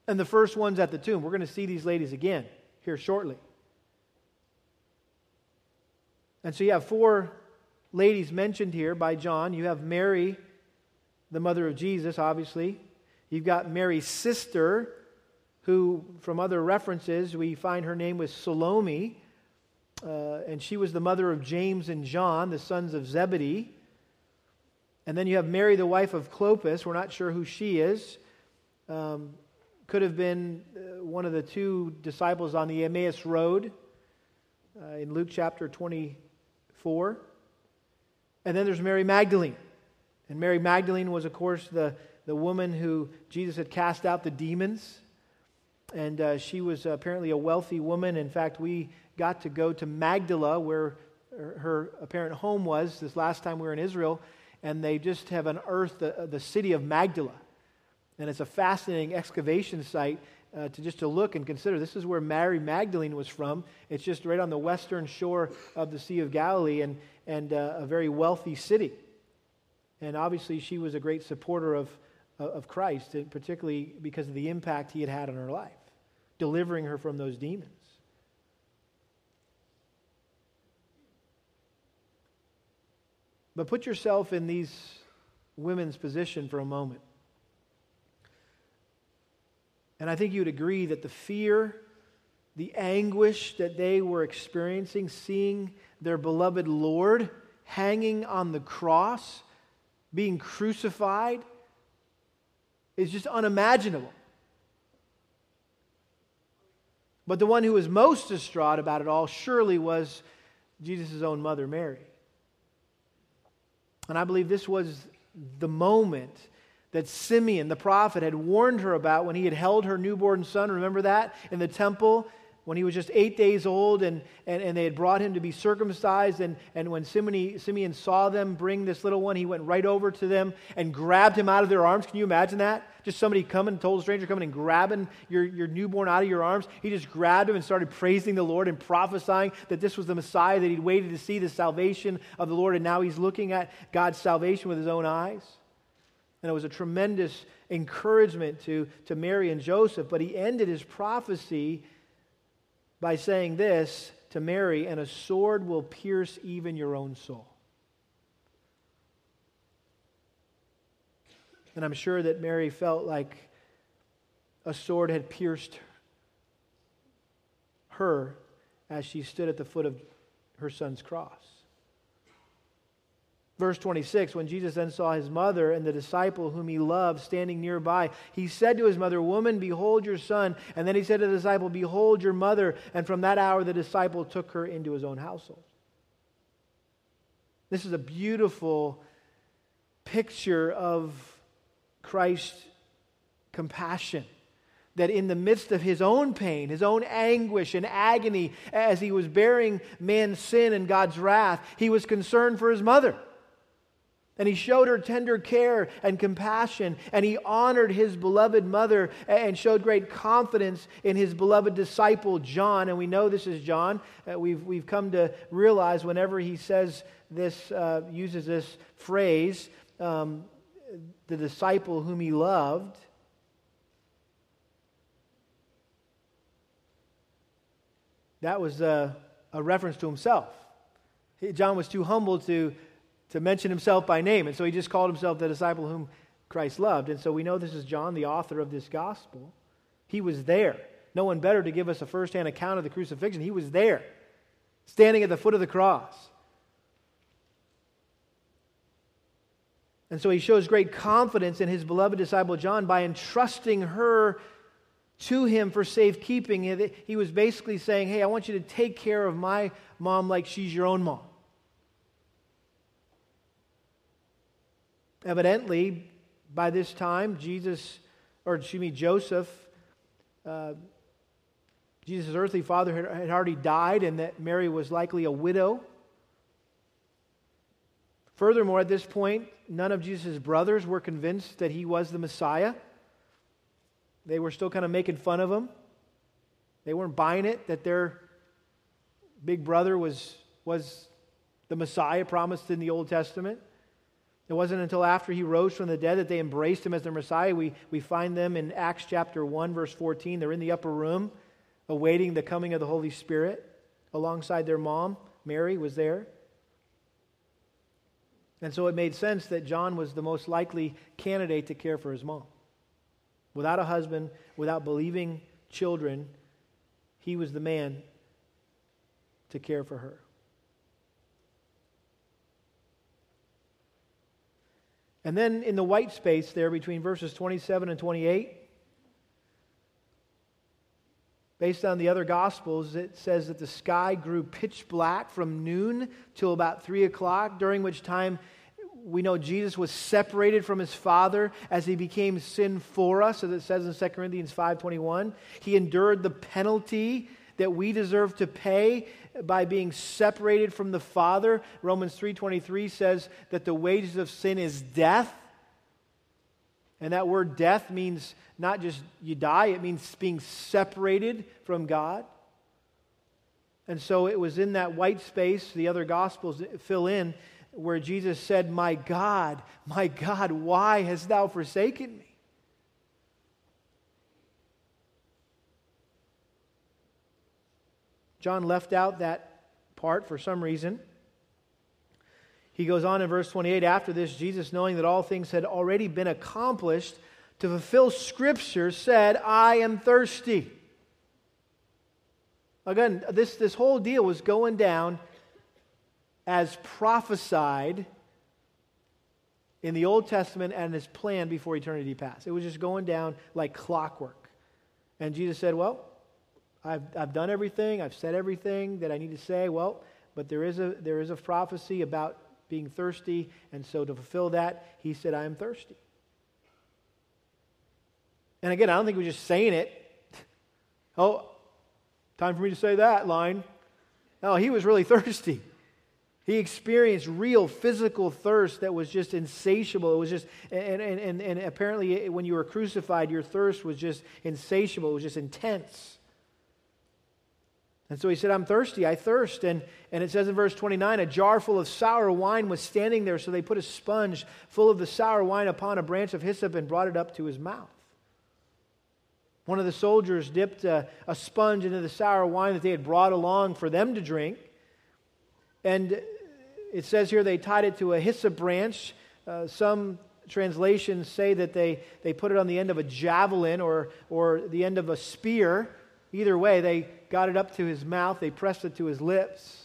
and the first ones at the tomb. We're going to see these ladies again here shortly. And so you have four ladies mentioned here by John. You have Mary, the mother of Jesus, obviously. You've got Mary's sister, who, from other references, we find her name was Salome uh, and she was the mother of James and John, the sons of Zebedee. And then you have Mary, the wife of Clopas. We're not sure who she is. Um, could have been uh, one of the two disciples on the Emmaus Road uh, in Luke chapter 24. And then there's Mary Magdalene. And Mary Magdalene was, of course, the, the woman who Jesus had cast out the demons. And uh, she was apparently a wealthy woman. In fact, we got to go to Magdala, where her apparent home was this last time we were in Israel, and they just have unearthed the, the city of Magdala. And it's a fascinating excavation site uh, to just to look and consider. This is where Mary Magdalene was from. It's just right on the western shore of the Sea of Galilee and, and uh, a very wealthy city. And obviously, she was a great supporter of, of Christ, particularly because of the impact he had had on her life, delivering her from those demons. But put yourself in these women's position for a moment. And I think you'd agree that the fear, the anguish that they were experiencing, seeing their beloved Lord hanging on the cross, being crucified, is just unimaginable. But the one who was most distraught about it all surely was Jesus' own mother, Mary. And I believe this was the moment that Simeon, the prophet, had warned her about when he had held her newborn son. Remember that? In the temple when he was just eight days old and, and, and they had brought him to be circumcised. And, and when Simeon, Simeon saw them bring this little one, he went right over to them and grabbed him out of their arms. Can you imagine that? Just somebody coming, told a stranger coming and grabbing your, your newborn out of your arms. He just grabbed him and started praising the Lord and prophesying that this was the Messiah, that he'd waited to see the salvation of the Lord. And now he's looking at God's salvation with his own eyes. And it was a tremendous encouragement to, to Mary and Joseph. But he ended his prophecy by saying this to Mary, and a sword will pierce even your own soul. And I'm sure that Mary felt like a sword had pierced her as she stood at the foot of her son's cross. Verse 26 When Jesus then saw his mother and the disciple whom he loved standing nearby, he said to his mother, Woman, behold your son. And then he said to the disciple, Behold your mother. And from that hour, the disciple took her into his own household. This is a beautiful picture of Christ's compassion. That in the midst of his own pain, his own anguish and agony, as he was bearing man's sin and God's wrath, he was concerned for his mother. And he showed her tender care and compassion, and he honored his beloved mother and showed great confidence in his beloved disciple, John. And we know this is John. Uh, we've, we've come to realize whenever he says this, uh, uses this phrase, um, the disciple whom he loved, that was a, a reference to himself. John was too humble to to mention himself by name. And so he just called himself the disciple whom Christ loved. And so we know this is John, the author of this gospel. He was there. No one better to give us a firsthand account of the crucifixion. He was there, standing at the foot of the cross. And so he shows great confidence in his beloved disciple John by entrusting her to him for safekeeping. He was basically saying, Hey, I want you to take care of my mom like she's your own mom. Evidently, by this time, Jesus, or excuse me, Joseph, uh, Jesus' earthly father had, had already died, and that Mary was likely a widow. Furthermore, at this point, none of Jesus' brothers were convinced that he was the Messiah. They were still kind of making fun of him. They weren't buying it that their big brother was, was the Messiah promised in the Old Testament. It wasn't until after he rose from the dead that they embraced him as their Messiah. We, we find them in Acts chapter 1, verse 14. They're in the upper room awaiting the coming of the Holy Spirit alongside their mom. Mary was there. And so it made sense that John was the most likely candidate to care for his mom. Without a husband, without believing children, he was the man to care for her. And then in the white space there between verses 27 and 28, based on the other gospels, it says that the sky grew pitch black from noon till about 3 o'clock, during which time we know Jesus was separated from his Father as he became sin for us, as it says in 2 Corinthians 5.21. He endured the penalty that we deserve to pay by being separated from the Father. Romans 3:23 says that the wages of sin is death. And that word death means not just you die, it means being separated from God. And so it was in that white space, the other gospels fill in, where Jesus said, My God, my God, why hast thou forsaken me? John left out that part for some reason. He goes on in verse 28 after this, Jesus, knowing that all things had already been accomplished to fulfill Scripture, said, I am thirsty. Again, this, this whole deal was going down as prophesied in the Old Testament and as planned before eternity passed. It was just going down like clockwork. And Jesus said, Well, I've, I've done everything, I've said everything that I need to say. Well, but there is a, there is a prophecy about being thirsty, and so to fulfill that, he said, I am thirsty. And again, I don't think he was just saying it. Oh, time for me to say that line. No, he was really thirsty. He experienced real physical thirst that was just insatiable. It was just, and, and, and, and apparently, when you were crucified, your thirst was just insatiable. It was just intense. And so he said, I'm thirsty, I thirst. And, and it says in verse 29 a jar full of sour wine was standing there, so they put a sponge full of the sour wine upon a branch of hyssop and brought it up to his mouth. One of the soldiers dipped a, a sponge into the sour wine that they had brought along for them to drink. And it says here they tied it to a hyssop branch. Uh, some translations say that they, they put it on the end of a javelin or, or the end of a spear. Either way, they got it up to his mouth, they pressed it to his lips.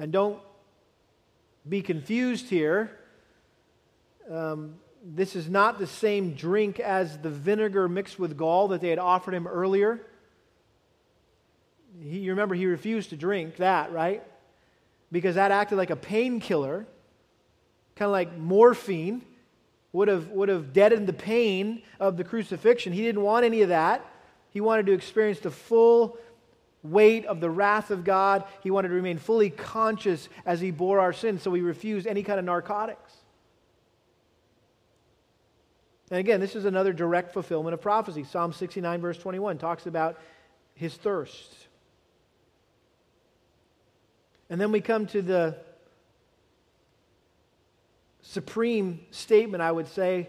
And don't be confused here. Um, this is not the same drink as the vinegar mixed with gall that they had offered him earlier. He, you remember he refused to drink that, right? Because that acted like a painkiller, kind of like morphine would have, would have deadened the pain of the crucifixion. He didn't want any of that. He wanted to experience the full weight of the wrath of God. He wanted to remain fully conscious as he bore our sins, so he refused any kind of narcotics. And again, this is another direct fulfillment of prophecy. Psalm 69, verse 21, talks about his thirst. And then we come to the supreme statement, I would say,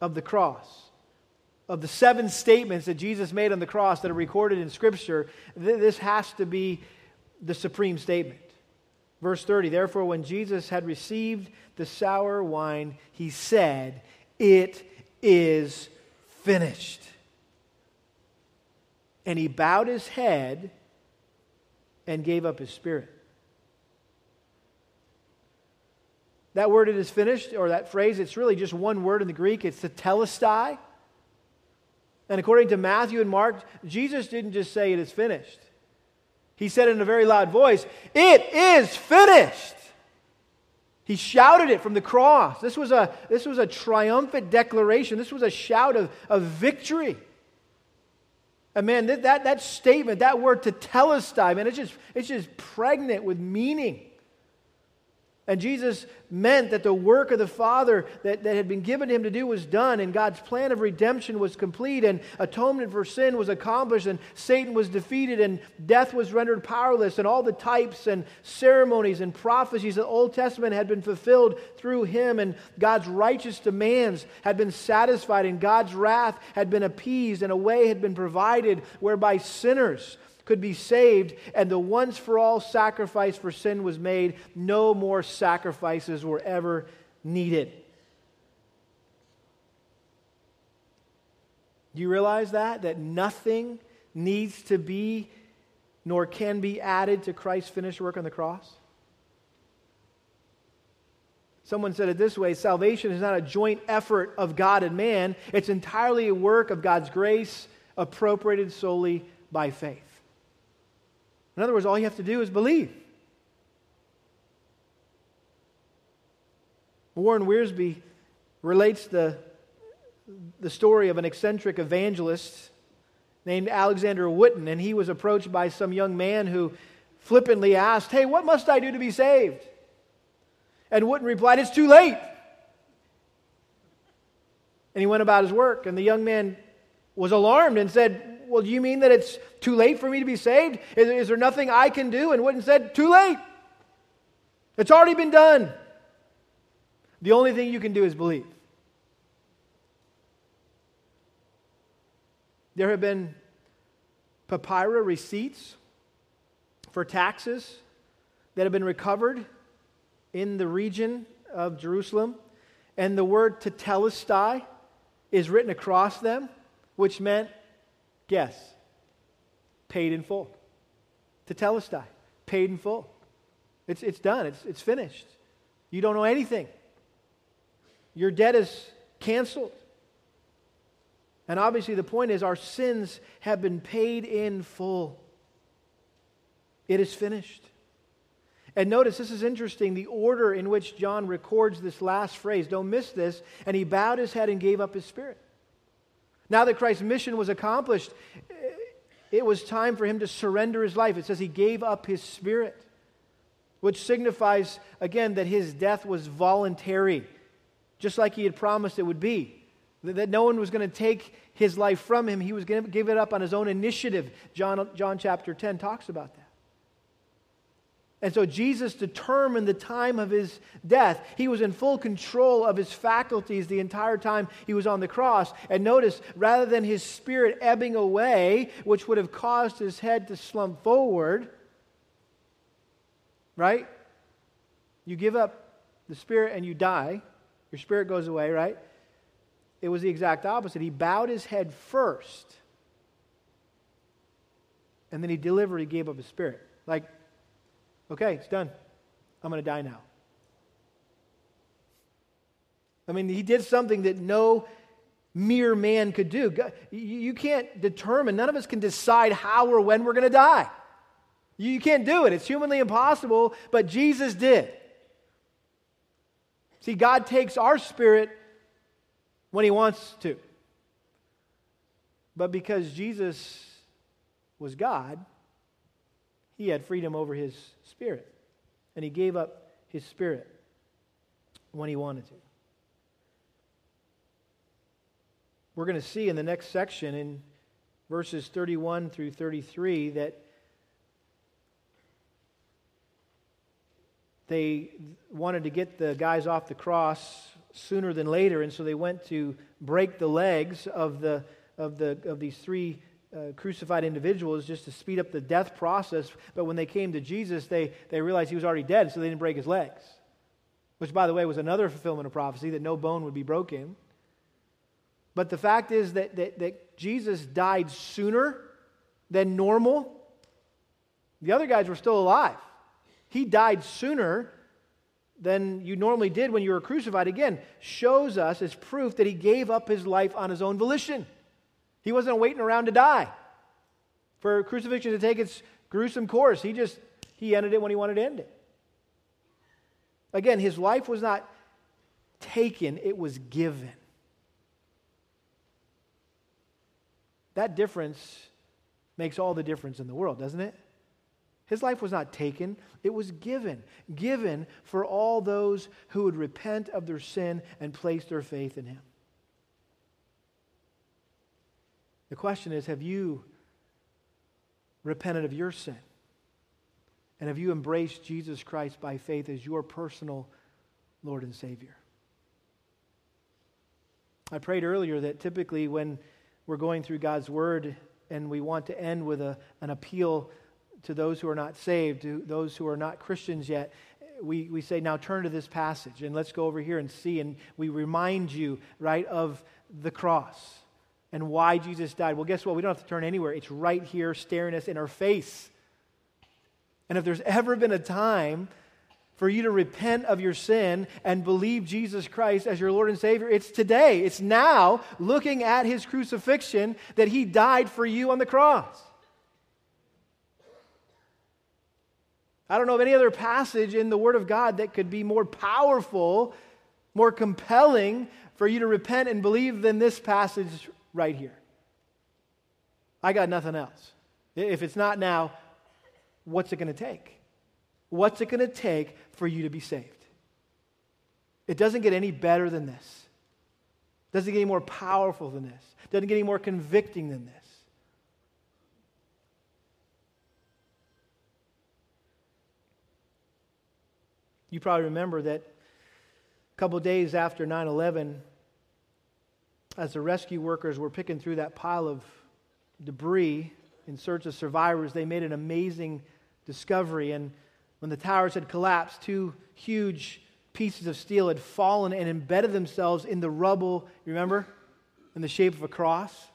of the cross. Of the seven statements that Jesus made on the cross that are recorded in Scripture, th- this has to be the supreme statement. Verse 30 Therefore, when Jesus had received the sour wine, he said, It is finished. And he bowed his head and gave up his spirit. That word, it is finished, or that phrase, it's really just one word in the Greek. It's tetelestai. And according to Matthew and Mark, Jesus didn't just say it is finished. He said in a very loud voice, It is finished. He shouted it from the cross. This was a, this was a triumphant declaration. This was a shout of, of victory. And man, that, that, that statement, that word tetelestai, man, it's just, it's just pregnant with meaning. And Jesus meant that the work of the Father that, that had been given him to do was done, and God's plan of redemption was complete, and atonement for sin was accomplished, and Satan was defeated, and death was rendered powerless, and all the types and ceremonies and prophecies of the Old Testament had been fulfilled through him, and God's righteous demands had been satisfied, and God's wrath had been appeased, and a way had been provided whereby sinners could be saved, and the once for all sacrifice for sin was made. No more sacrifices were ever needed. Do you realize that? That nothing needs to be nor can be added to Christ's finished work on the cross? Someone said it this way salvation is not a joint effort of God and man, it's entirely a work of God's grace appropriated solely by faith. In other words, all you have to do is believe. Warren Wiersbe relates the, the story of an eccentric evangelist named Alexander Wooten, and he was approached by some young man who flippantly asked, Hey, what must I do to be saved? And Wooten replied, It's too late. And he went about his work, and the young man was alarmed and said, well, do you mean that it's too late for me to be saved? Is, is there nothing I can do? And Wooten said, Too late. It's already been done. The only thing you can do is believe. There have been papyrus receipts for taxes that have been recovered in the region of Jerusalem, and the word tetelestai is written across them, which meant Guess. Paid in full. Tetelestai. Paid in full. It's, it's done. It's, it's finished. You don't know anything. Your debt is canceled. And obviously, the point is our sins have been paid in full. It is finished. And notice, this is interesting the order in which John records this last phrase. Don't miss this. And he bowed his head and gave up his spirit. Now that Christ's mission was accomplished, it was time for him to surrender his life. It says he gave up his spirit, which signifies, again, that his death was voluntary, just like he had promised it would be. That no one was going to take his life from him. He was going to give it up on his own initiative. John, John chapter 10 talks about that. And so Jesus determined the time of his death. He was in full control of his faculties the entire time he was on the cross. And notice, rather than his spirit ebbing away, which would have caused his head to slump forward, right? You give up the spirit and you die. Your spirit goes away, right? It was the exact opposite. He bowed his head first, and then he deliberately gave up his spirit. Like, Okay, it's done. I'm going to die now. I mean, he did something that no mere man could do. You can't determine, none of us can decide how or when we're going to die. You can't do it. It's humanly impossible, but Jesus did. See, God takes our spirit when he wants to. But because Jesus was God, he had freedom over his spirit. And he gave up his spirit when he wanted to. We're going to see in the next section, in verses 31 through 33, that they wanted to get the guys off the cross sooner than later, and so they went to break the legs of, the, of, the, of these three uh, crucified individuals just to speed up the death process. But when they came to Jesus, they, they realized he was already dead, so they didn't break his legs. Which, by the way, was another fulfillment of prophecy that no bone would be broken. But the fact is that, that, that Jesus died sooner than normal. The other guys were still alive. He died sooner than you normally did when you were crucified. Again, shows us as proof that he gave up his life on his own volition. He wasn't waiting around to die for crucifixion to take its gruesome course. He just he ended it when he wanted to end it. Again, his life was not taken, it was given. That difference makes all the difference in the world, doesn't it? His life was not taken, it was given. Given for all those who would repent of their sin and place their faith in him. The question is have you repented of your sin? And have you embraced Jesus Christ by faith as your personal Lord and Savior? I prayed earlier that typically when we're going through God's Word and we want to end with a, an appeal to those who are not saved, to those who are not Christians yet, we, we say, now turn to this passage and let's go over here and see. And we remind you, right, of the cross and why Jesus died. Well, guess what? We don't have to turn anywhere. It's right here staring us in our face. And if there's ever been a time for you to repent of your sin and believe Jesus Christ as your Lord and Savior, it's today. It's now, looking at his crucifixion, that he died for you on the cross. I don't know of any other passage in the Word of God that could be more powerful, more compelling for you to repent and believe than this passage right here. I got nothing else. If it's not now, what's it going to take? What's it going to take for you to be saved? It doesn't get any better than this. It doesn't get any more powerful than this. It doesn't get any more convicting than this. You probably remember that a couple days after 9 11, as the rescue workers were picking through that pile of debris in search of survivors, they made an amazing discovery. And when the towers had collapsed, two huge pieces of steel had fallen and embedded themselves in the rubble, remember, in the shape of a cross.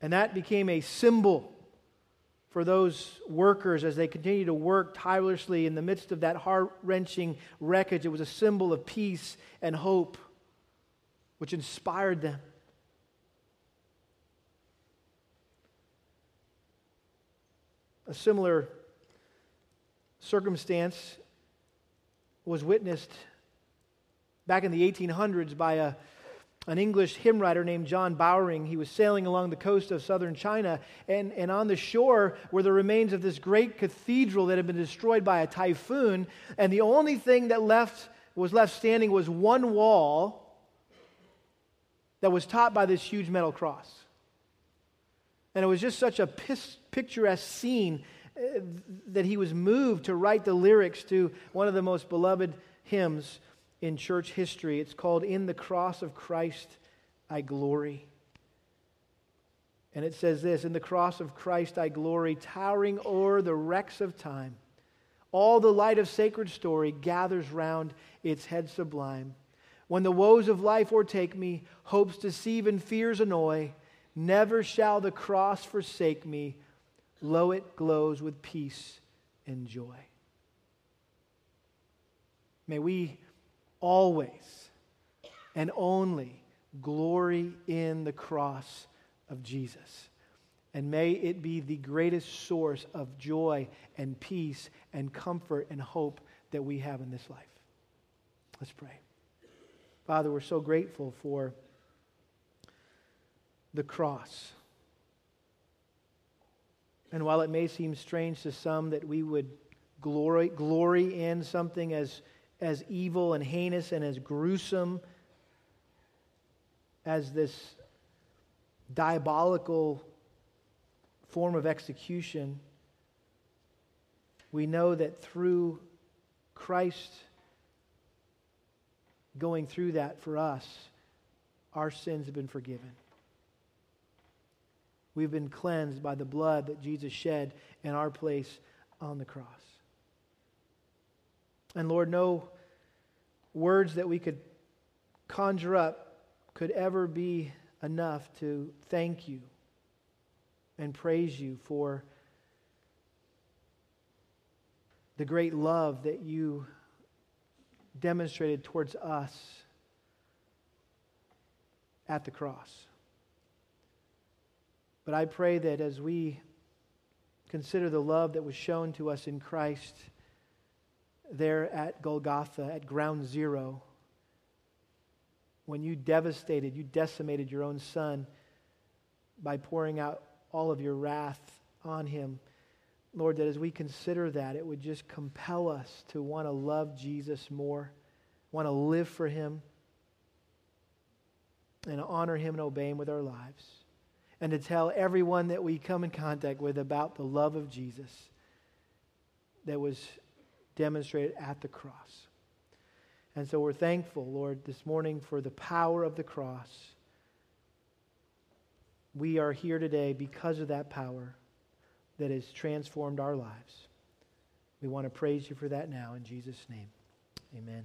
And that became a symbol for those workers as they continued to work tirelessly in the midst of that heart wrenching wreckage. It was a symbol of peace and hope which inspired them. A similar circumstance was witnessed back in the 1800s by a, an English hymn writer named John Bowring. He was sailing along the coast of southern China, and, and on the shore were the remains of this great cathedral that had been destroyed by a typhoon. And the only thing that left, was left standing was one wall that was topped by this huge metal cross. And it was just such a picturesque scene uh, that he was moved to write the lyrics to one of the most beloved hymns in church history. It's called In the Cross of Christ I Glory. And it says this In the cross of Christ I glory, towering o'er the wrecks of time. All the light of sacred story gathers round its head sublime. When the woes of life o'ertake me, hopes deceive and fears annoy, never shall the cross forsake me. Lo, it glows with peace and joy. May we always and only glory in the cross of Jesus. And may it be the greatest source of joy and peace and comfort and hope that we have in this life. Let's pray. Father, we're so grateful for the cross. And while it may seem strange to some that we would glory, glory in something as, as evil and heinous and as gruesome as this diabolical form of execution, we know that through Christ going through that for us, our sins have been forgiven. We've been cleansed by the blood that Jesus shed in our place on the cross. And Lord, no words that we could conjure up could ever be enough to thank you and praise you for the great love that you demonstrated towards us at the cross. But I pray that as we consider the love that was shown to us in Christ there at Golgotha, at ground zero, when you devastated, you decimated your own son by pouring out all of your wrath on him. Lord, that as we consider that, it would just compel us to want to love Jesus more, want to live for him, and honor him and obey him with our lives, and to tell everyone that we come in contact with about the love of Jesus that was demonstrated at the cross. And so we're thankful, Lord, this morning for the power of the cross. We are here today because of that power that has transformed our lives. We want to praise you for that now in Jesus' name. Amen.